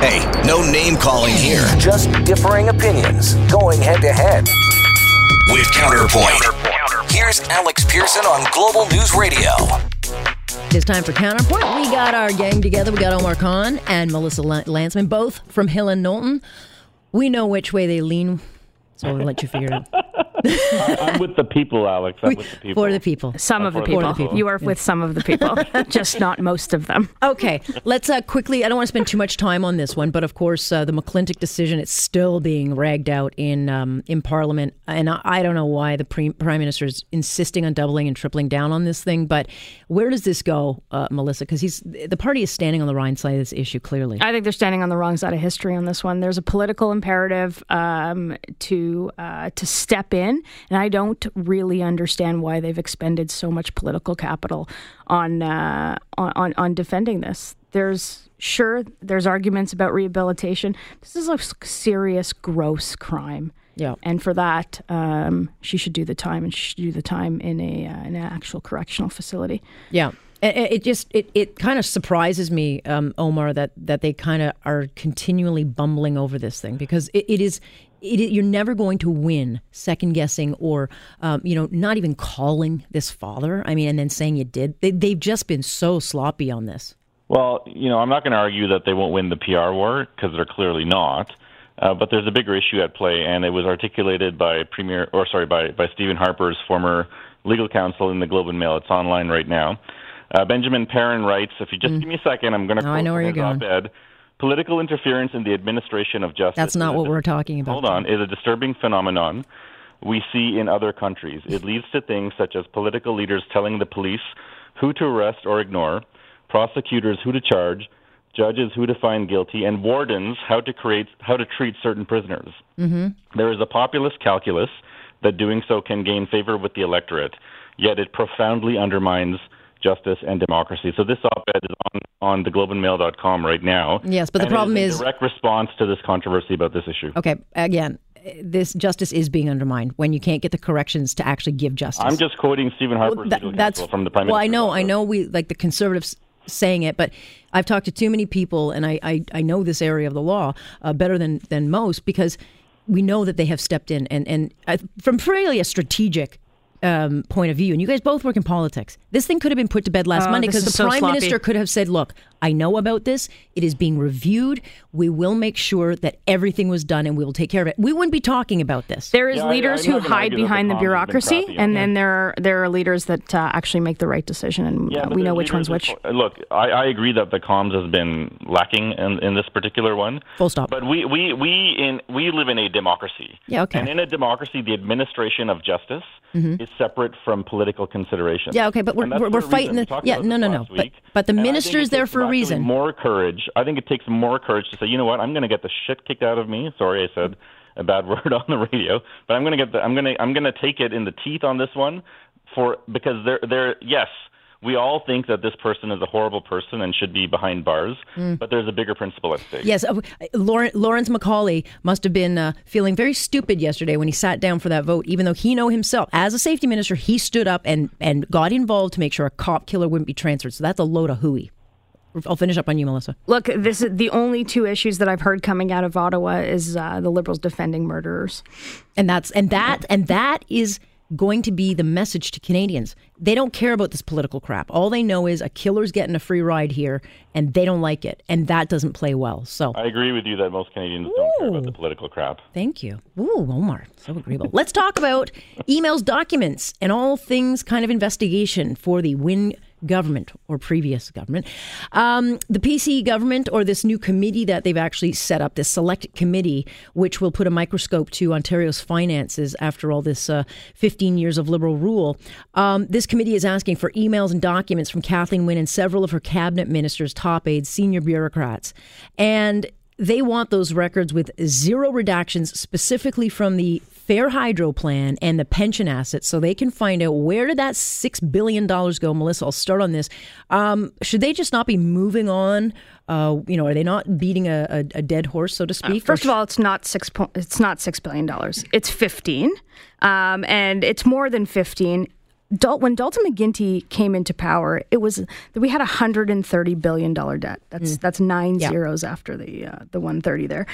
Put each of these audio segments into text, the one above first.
Hey, no name calling here. Just differing opinions going head to head. With Counterpoint. Here's Alex Pierson on Global News Radio. It's time for Counterpoint. We got our gang together. We got Omar Khan and Melissa Lantsman, both from Hill and Knowlton. We know which way they lean, so we'll let you figure it out. I, I'm with the people, Alex. I'm with the people. For the people. Some of the For the people. people. You are with some of the people, just not most of them. Okay, let's uh, quickly. I don't want to spend too much time on this one, but of course, uh, the McClintic decision it's still being ragged out in um, in Parliament, and I, I don't know why the pre- Prime Minister is insisting on doubling and tripling down on this thing. But where does this go, uh, Melissa? Because he's the party is standing on the wrong side of this issue clearly. I think they're standing on the wrong side of history on this one. There's a political imperative um, to uh, to step in, and I don't really understand why they've expended so much political capital on uh, on on defending this. There's sure there's arguments about rehabilitation. This is a serious, gross crime. Yeah. and for that, um, she should do the time, and she should do the time in a uh, in an actual correctional facility. Yeah. It, it just it, it kind of surprises me, um, Omar, that that they kind of are continually bumbling over this thing because it, it is it, you're never going to win second guessing or um, you know not even calling this father. I mean, and then saying you did. They, they've just been so sloppy on this. Well, you know, I'm not going to argue that they won't win the PR war because they're clearly not. Uh, but there's a bigger issue at play, and it was articulated by Premier, or sorry, by by Stephen Harper's former legal counsel in the Globe and Mail. It's online right now. Uh, Benjamin Perrin writes, "If you just give me a second, I'm going to Oh, I know where you're going. op-ed. Political interference in the administration of justice. That's not what we're talking about. Hold on, is a disturbing phenomenon we see in other countries. It leads to things such as political leaders telling the police who to arrest or ignore, prosecutors who to charge, judges who to find guilty, and wardens how to create how to treat certain prisoners. Mm-hmm. There is a populist calculus that doing so can gain favor with the electorate, yet it profoundly undermines justice and democracy. So this op-ed is on on theglobeandmail.com right now. Yes, but the problem in is- direct response to this controversy about this issue. Okay, again, this justice is being undermined when you can't get the corrections to actually give justice. I'm just quoting Stephen Harper's Well, that- legal counsel from the Prime well. I Minister's know, I know. We like the conservatives saying it, but I've talked to too many people, and I I, I know this area of the law uh, better than than most because we know that they have stepped in and and uh, from really a strategic. Um, point of view, and you guys both work in politics. This thing could have been put to bed last Oh, Monday because the so prime sloppy. minister could have said, "Look, I know about this. It is being reviewed. We will make sure that everything was done, and we will take care of it." We wouldn't be talking about this. There is Yeah, leaders I'm who hide argue that the behind the comms has been bureaucracy, crappy and then there are there are leaders that uh, actually make the right decision, and Yeah, uh, we know which one's which. is- Look, I, I agree that the comms has been lacking in, in this particular one. Full stop. But we, we, we in we live in a democracy. Yeah, okay. And in a democracy, the administration of justice is separate from political consideration. Mm-hmm. Yeah, okay, but we're- we're- we're fighting reason. the- We yeah, no, no, no, but- but the And I minister is there takes for a reason. More courage. I think it takes more courage to say, you know what, I'm going to get the shit kicked out of me. Sorry, I said a bad word on the radio, but I'm going to get the, I'm going to I'm going to take it in the teeth on this one for because they're they're yes. We all think that this person is a horrible person and should be behind bars, but there's a bigger principle at stake. Yes, uh, Lauren, Lawrence MacAulay must have been uh, feeling very stupid yesterday when he sat down for that vote, even though he know himself, as a safety minister, he stood up and, and got involved to make sure a cop killer wouldn't be transferred. So that's a load of hooey. I'll finish up on you, Melissa. Look, this is the only two issues that I've heard coming out of Ottawa is uh, the Liberals defending murderers. And that's and that and that is going to be the message to Canadians. They don't care about this political crap. All they know is a killer's getting a free ride here, and they don't like it, and that doesn't play well. So I agree with you that most Canadians don't care about the political crap. Thank you. Ooh, Omar, so agreeable. Let's talk about emails, documents, and all things kind of investigation for the Wynne government or previous government. Um, the PC government or this new committee that they've actually set up, this select committee, which will put a microscope to Ontario's finances after all this uh, 15 years of Liberal rule. Um, this committee is asking for emails and documents from Kathleen Wynne and several of her cabinet ministers, top aides, senior bureaucrats. And they want those records with zero redactions, specifically from the Fair Hydro plan and the pension assets, so they can find out where did that six billion dollars go. Melissa, I'll start on this. Um, should they just not be moving on? Uh, you know, are they not beating a, a, a dead horse, so to speak? First of all, it's not six. Po- it's not six billion dollars. It's fifteen, um, and it's more than fifteen. Dal- when Dalton McGuinty came into power, it was we had a hundred and thirty billion dollar debt. That's that's nine Yeah. zeros after the uh, the one thirty there.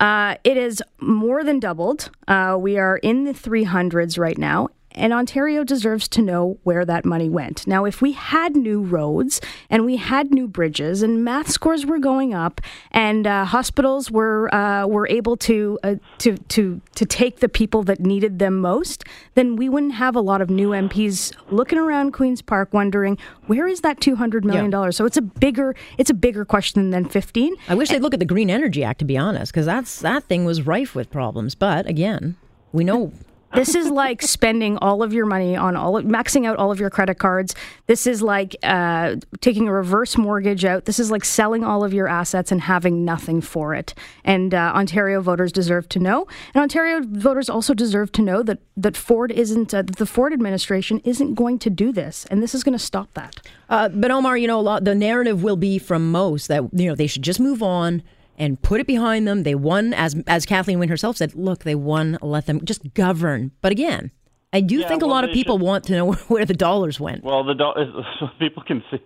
Uh, it is more than doubled. Uh, we are in the three hundreds right now. And Ontario deserves to know where that money went. Now, if we had new roads and we had new bridges and math scores were going up and uh, hospitals were uh, were able to uh, to to to take the people that needed them most, then we wouldn't have a lot of new MPs looking around Queens Park wondering where is that two hundred million dollars. So it's a bigger it's a bigger question than fifteen. I wish they'd look at the Green Energy Act, to be honest, because that's that thing was rife with problems. But again, we know This is like spending all of your money on all of, maxing out all of your credit cards. This is like uh, taking a reverse mortgage out. This is like selling all of your assets and having nothing for it. And uh, Ontario voters deserve to know. And Ontario voters also deserve to know that that Ford isn't uh, the Ford administration isn't going to do this, and this is going to stop that. Uh, but Omar, you know, lot, the narrative will be from most that you know they should just move on and put it behind them. They won, as as Kathleen Wynne herself said. Look, they won. Let them just govern. But again, I do Yeah, think a lot of people should- want to know where the dollars went. Well, the do- so people can see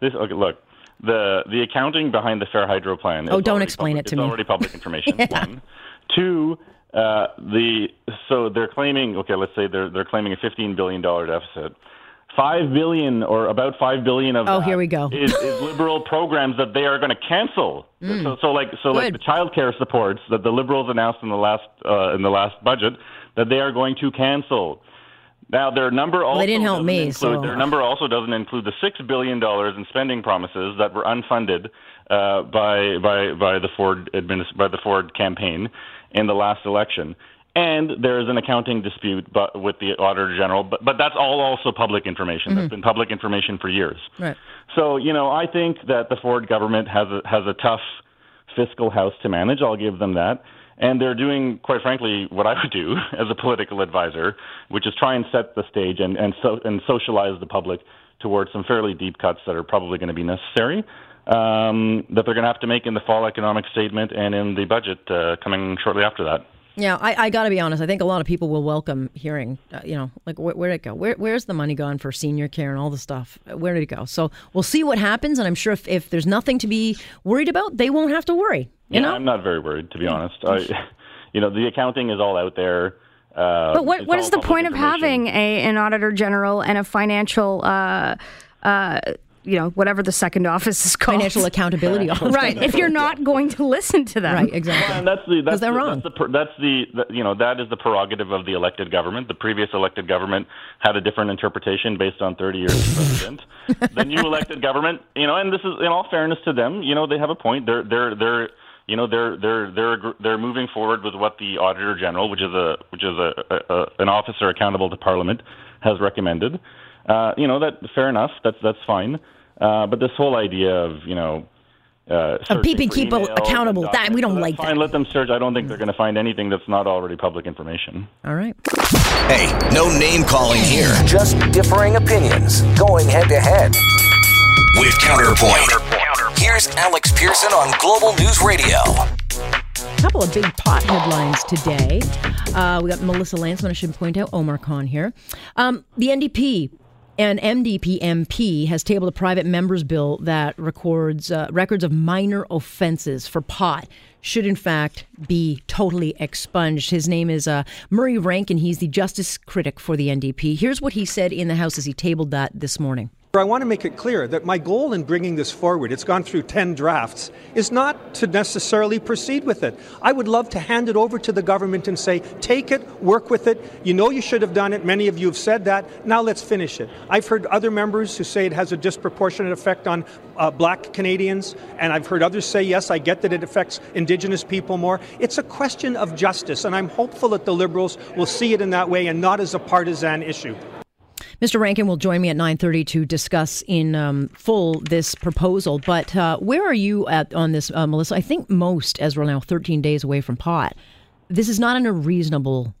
this. Okay, look, the the accounting behind the Fair Hydro plan. Oh, don't explain public- it to it's me. already public information. One, two. Uh, the so they're claiming okay, let's say they're they're claiming a fifteen billion dollar deficit. Five billion or about five billion of Oh, here we go. Is, is liberal programs that they are going to cancel. So, so like so like the child care supports that the liberals announced in the last uh, in the last budget that they are going to cancel. Now their number also well, they didn't help doesn't me, include, so- their number also doesn't include the six billion dollars in spending promises that were unfunded uh, by by by the Ford administ- by the Ford campaign in the last election. And there is an accounting dispute but with the Auditor General, but, but that's all also public information. That's been public information for years. Right. So, you know, I think that the Ford government has a, has a tough fiscal house to manage. I'll give them that. And they're doing, quite frankly, what I would do as a political advisor, which is try and set the stage and, and, so, and socialize the public towards some fairly deep cuts that are probably going to be necessary. Um, that they're going to have to make in the fall economic statement and in the budget uh, coming shortly after that. Yeah, I, I got to be honest. I think a lot of people will welcome hearing, uh, you know, like where, where'd it go? Where, where's the money gone for senior care and all the stuff? Uh, Where did it go? So we'll see what happens, and I'm sure if, if there's nothing to be worried about, they won't have to worry. You yeah, know, I'm not very worried, to be honest. I, you know, the accounting is all out there. Uh, But what, it's what all is the point of having a, an auditor general and a financial, uh, uh, you know, whatever the second office is called? financial accountability. office. Right. If you're not going to listen to them. right, exactly. And that's the that's they're the, wrong. That's the, that's the, the you know that is the prerogative of the elected government. The previous elected government had a different interpretation based on 30 years of president. the new elected government, you know, and this is in all fairness to them, you know, they have a point. They're they're they're you know they're they're they're they're moving forward with what the auditor general, which is a which is a, a, a an officer accountable to Parliament, has recommended. Uh, you know that fair enough. That's that's fine. Uh, but this whole idea of you know uh, Of keeping people emails accountable, that- we don't so like that's fine. that. Let them search. I don't think they're going to find anything that's not already public information. All right. Hey, no name calling here. Just differing opinions going head to head. With Counterpoint. Here's Alex Pierson on Global News Radio. A couple of big pot headlines today. Uh, we got Melissa Lantsman, I should point out, Omar Khan here. Um, the NDP and NDP MP has tabled a private members bill that records uh, records of minor offenses for pot should in fact be totally expunged. His name is uh, Murray Rankin. He's the justice critic for the NDP. Here's what he said in the House as he tabled that this morning. I want to make it clear that my goal in bringing this forward, it's gone through 10 drafts, is not to necessarily proceed with it. I would love to hand it over to the government and say, take it, work with it. You know you should have done it. Many of you have said that. Now let's finish it. I've heard other members who say it has a disproportionate effect on uh, black Canadians, and I've heard others say, yes, I get that it affects Indigenous people more. It's a question of justice, and I'm hopeful that the Liberals will see it in that way and not as a partisan issue. Mr. Rankin will join me at 9:30 to discuss in um, full this proposal. But uh, where are you at on this, uh, Melissa? I think most, as we're now 13 days away from pot, this is not an unreasonable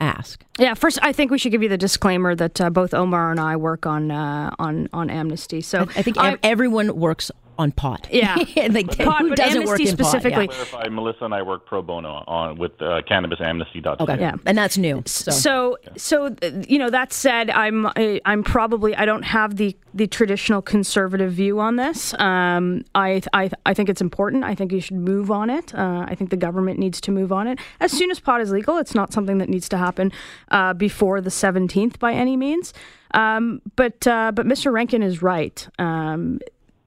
ask. Yeah, first, I think we should give you the disclaimer that uh, both Omar and I work on uh, on on amnesty. So I think ev- everyone works on pot. Yeah. like, Pot, who but doesn't work amnesty in pot? specifically. Yeah. Clarify, Melissa and I work pro bono on with uh, cannabisamnesty.ca. Okay, Yeah. and that's new. So, So, so uh, you know, that said, I'm I, I'm probably I don't have the the traditional conservative view on this. Um, I I I think it's important. I think you should move on it. Uh, I think the government needs to move on it as soon as pot is legal. It's not something that needs to happen uh, before the 17th by any means. Um, but uh, but Mr. Rankin is right. Um,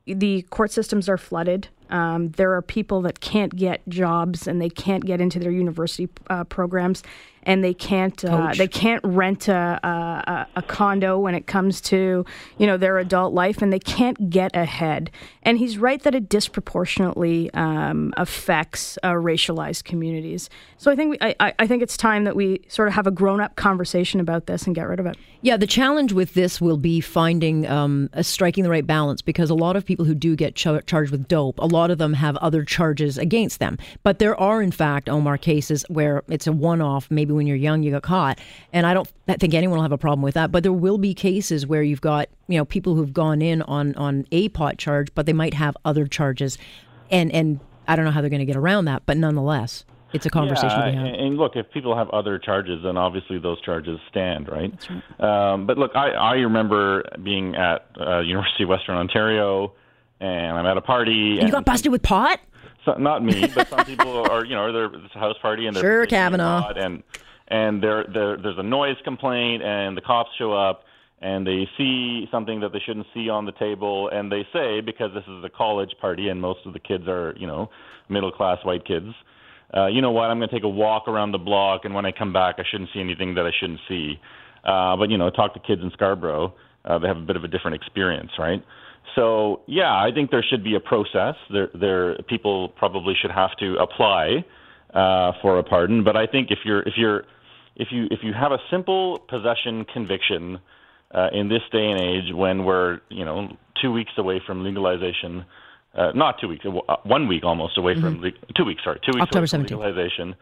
the court systems are flooded. Um, there are people that can't get jobs and they can't get into their university uh, programs, and they can't uh, they can't rent a, a, a condo when it comes to you know their adult life, and they can't get ahead. And he's right that it disproportionately um, affects uh, racialized communities. So I think we, I, I- think it's time that we sort of have a grown up conversation about this and get rid of it. Yeah, the challenge with this will be finding um, striking the right balance because a lot of people who do get ch- charged with dope, a lot of them have other charges against them. But there are, in fact, Omar cases where it's a one-off. Maybe when you're young, you got caught, and I don't think anyone will have a problem with that. But there will be cases where you've got you know people who've gone in on on a pot charge, but they might have other charges, and and I don't know how they're going to get around that. But nonetheless, it's a conversation Yeah, to be had. and, and look, if people have other charges, then obviously those charges stand, right? Um, but look, I, I remember being at uh, University of Western Ontario, and I'm at a party. And you got busted with pot? So, not me, but some people are, you know, they're it's a house party and they're Sure, Kavanaugh. and and there there there's a noise complaint and the cops show up and they see something that they shouldn't see on the table and they say because this is a college party and most of the kids are you know middle class white kids. Uh, you know what? I'm going to take a walk around the block, and when I come back, I shouldn't see anything that I shouldn't see. Uh, but you know, talk to kids in Scarborough; uh, they have a bit of a different experience, right? So yeah, I think there should be a process. There, there people probably should have to apply uh, for a pardon. But I think if you're if you're if you if you have a simple possession conviction uh, in this day and age, when we're you know two weeks away from legalization, uh, not two weeks, uh, one week almost away from le- two weeks. Sorry, two weeks October away from 17th. legalization.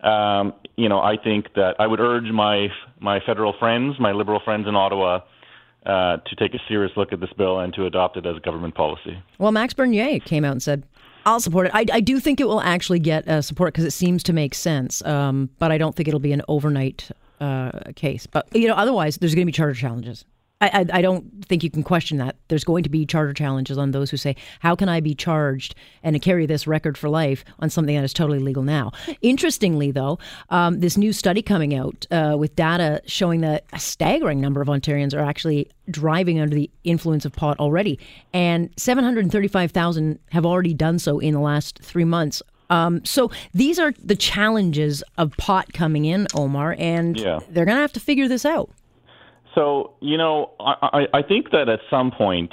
Um, you know, I think that I would urge my my federal friends, my liberal friends in Ottawa, uh, to take a serious look at this bill and to adopt it as a government policy. Well, Max Bernier came out and said, I'll support it. I, I do think it will actually get uh, support because it seems to make sense, um, but I don't think it'll be an overnight uh, case. But, you know, otherwise, there's going to be charter challenges. I, I, I don't think you can question that. There's going to be charter challenges on those who say, How can I be charged and carry this record for life on something that is totally legal now? Interestingly, though, um, this new study coming out uh, with data showing that a staggering number of Ontarians are actually driving under the influence of pot already, and 735,000 have already done so in the last three months. Um, so these are the challenges of pot coming in, Omar, and Yeah. they're going to have to figure this out. So, you know, I, I, think that at some point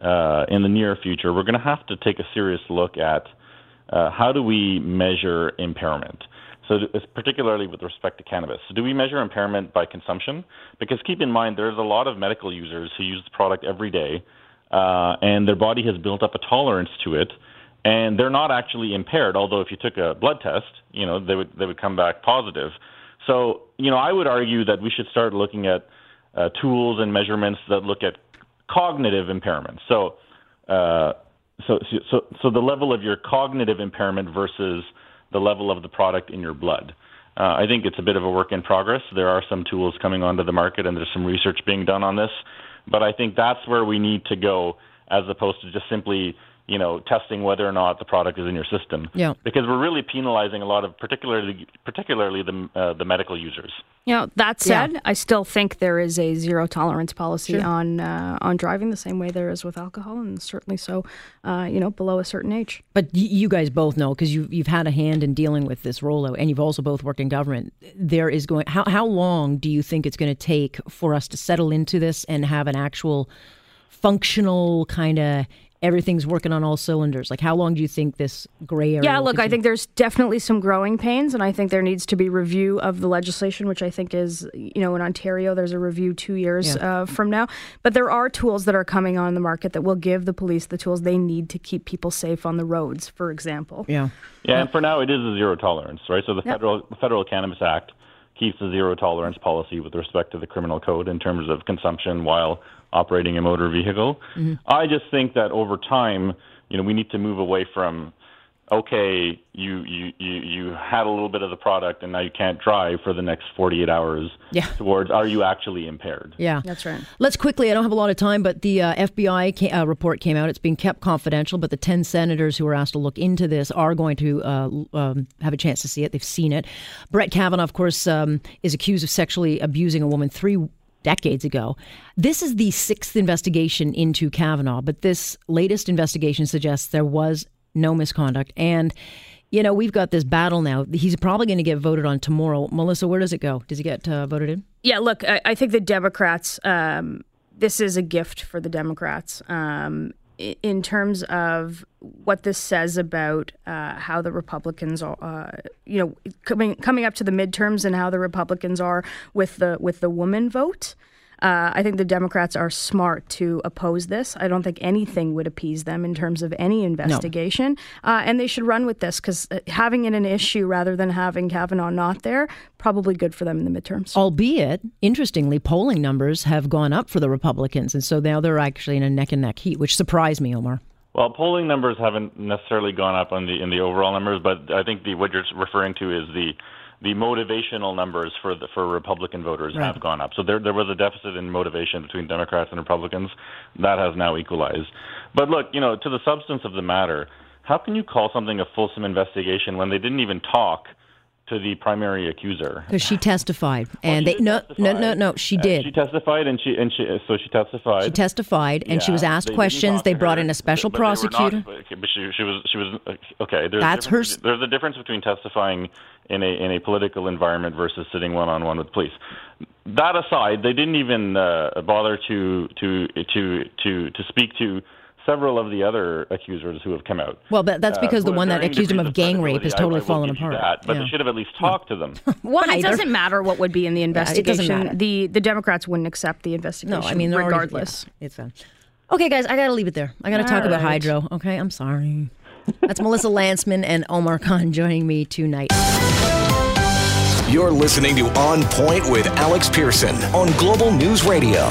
uh, in the near future, we're going to have to take a serious look at uh, how do we measure impairment. So, particularly with respect to cannabis. So do we measure impairment by consumption? Because keep in mind, there's a lot of medical users who use the product every day, uh, and their body has built up a tolerance to it, and they're not actually impaired. Although, if you took a blood test, you know, they would they would come back positive. So, you know, I would argue that we should start looking at uh, tools and measurements that look at cognitive impairment. So, uh, so, so, so the level of your cognitive impairment versus the level of the product in your blood. Uh, I think it's a bit of a work in progress. There are some tools coming onto the market, and there's some research being done on this. But I think that's where we need to go, as opposed to just simply, you know, testing whether or not the product is in your system. Yeah. Because we're really penalizing a lot of, particularly, particularly the uh, the medical users. You know, that Yeah. said, I still think there is a zero tolerance policy on uh, on driving the same way there is with alcohol, and certainly so, uh, you know, below a certain age. But y- you guys both know because you've you've had a hand in dealing with this rollout, and you've also both worked in government. There is going how how long do you think it's going to take for us to settle into this and have an actual functional kind of everything's working on all cylinders? Like how long do you think this gray area? Yeah, will look, I think there's definitely some growing pains, and I think there needs to be review of the legislation, which I think is, you know, in Ontario, there's a review two years Yeah. uh, from now. But there are tools that are coming on the market that will give the police the tools they need to keep people safe on the roads, for example. yeah. Yeah, and for now it is a zero tolerance, right? So the federal the Federal Cannabis Act keeps a zero tolerance policy with respect to the criminal code in terms of consumption while operating a motor vehicle. Mm-hmm. I just think that over time you know, we need to move away from okay, you, you, you, you had a little bit of the product and now you can't drive for the next 48 hours Yeah. towards are you actually impaired? Yeah, That's right. Let's quickly. I don't have a lot of time, but the uh, FBI ca- uh, report came out. It's being kept confidential, but the ten senators who were asked to look into this are going to uh, um, have a chance to see it. They've seen it. Brett Kavanaugh, of course, um, is accused of sexually abusing a woman three decades ago. This is the sixth investigation into Kavanaugh, but this latest investigation suggests there was no misconduct and. You know, we've got this battle now. He's probably going to get voted on tomorrow. Melissa, where does it go? Does he get uh, voted in? Yeah, look, I, I think the Democrats, um, this is a gift for the Democrats um, in terms of what this says about uh, how the Republicans are, uh, you know, coming coming up to the midterms and how the Republicans are with the with the woman vote. Uh, I think the Democrats are smart to oppose this. I don't think anything would appease them in terms of any investigation, uh, and they should run with this because having it an issue rather than having Kavanaugh not there probably good for them in the midterms. Albeit, interestingly, polling numbers have gone up for the Republicans, and so now they're actually in a neck and neck heat, which surprised me, Omar. Well, polling numbers haven't necessarily gone up on the in the overall numbers, but I think the what you're referring to is the the motivational numbers for the for Republican voters Right. have gone up. So there there was a deficit in motivation between Democrats and Republicans. That has now equalized. But look, you know, to the substance of the matter, how can you call something a fulsome investigation when they didn't even talk to the primary accuser? Because she testified, and she they no no testify. no no she Uh, did. She testified, and she and she so she testified. She testified, and she was asked they questions. They brought her, in a special but were not- prosecutor. but she, she was she was okay. There's That's her There's a difference between testifying in a in a political environment versus sitting one on one with police. That aside, they didn't even uh, bother to to to to to speak to several of the other accusers who have come out. Well, but that's uh, because the one that accused him of gang rape has totally I will fallen apart. That, but Yeah. they should have at least talked to them. Why? But it doesn't matter what would be in the investigation. matter. the the Democrats wouldn't accept the investigation. No, I mean they're already- regardless. yeah, it's fine. Okay, guys, I got to leave it there. I got to talk All about hydro. Okay, I'm sorry. That's Melissa Lantsman and Omar Khan joining me tonight. You're listening to On Point with Alex Pierson on Global News Radio.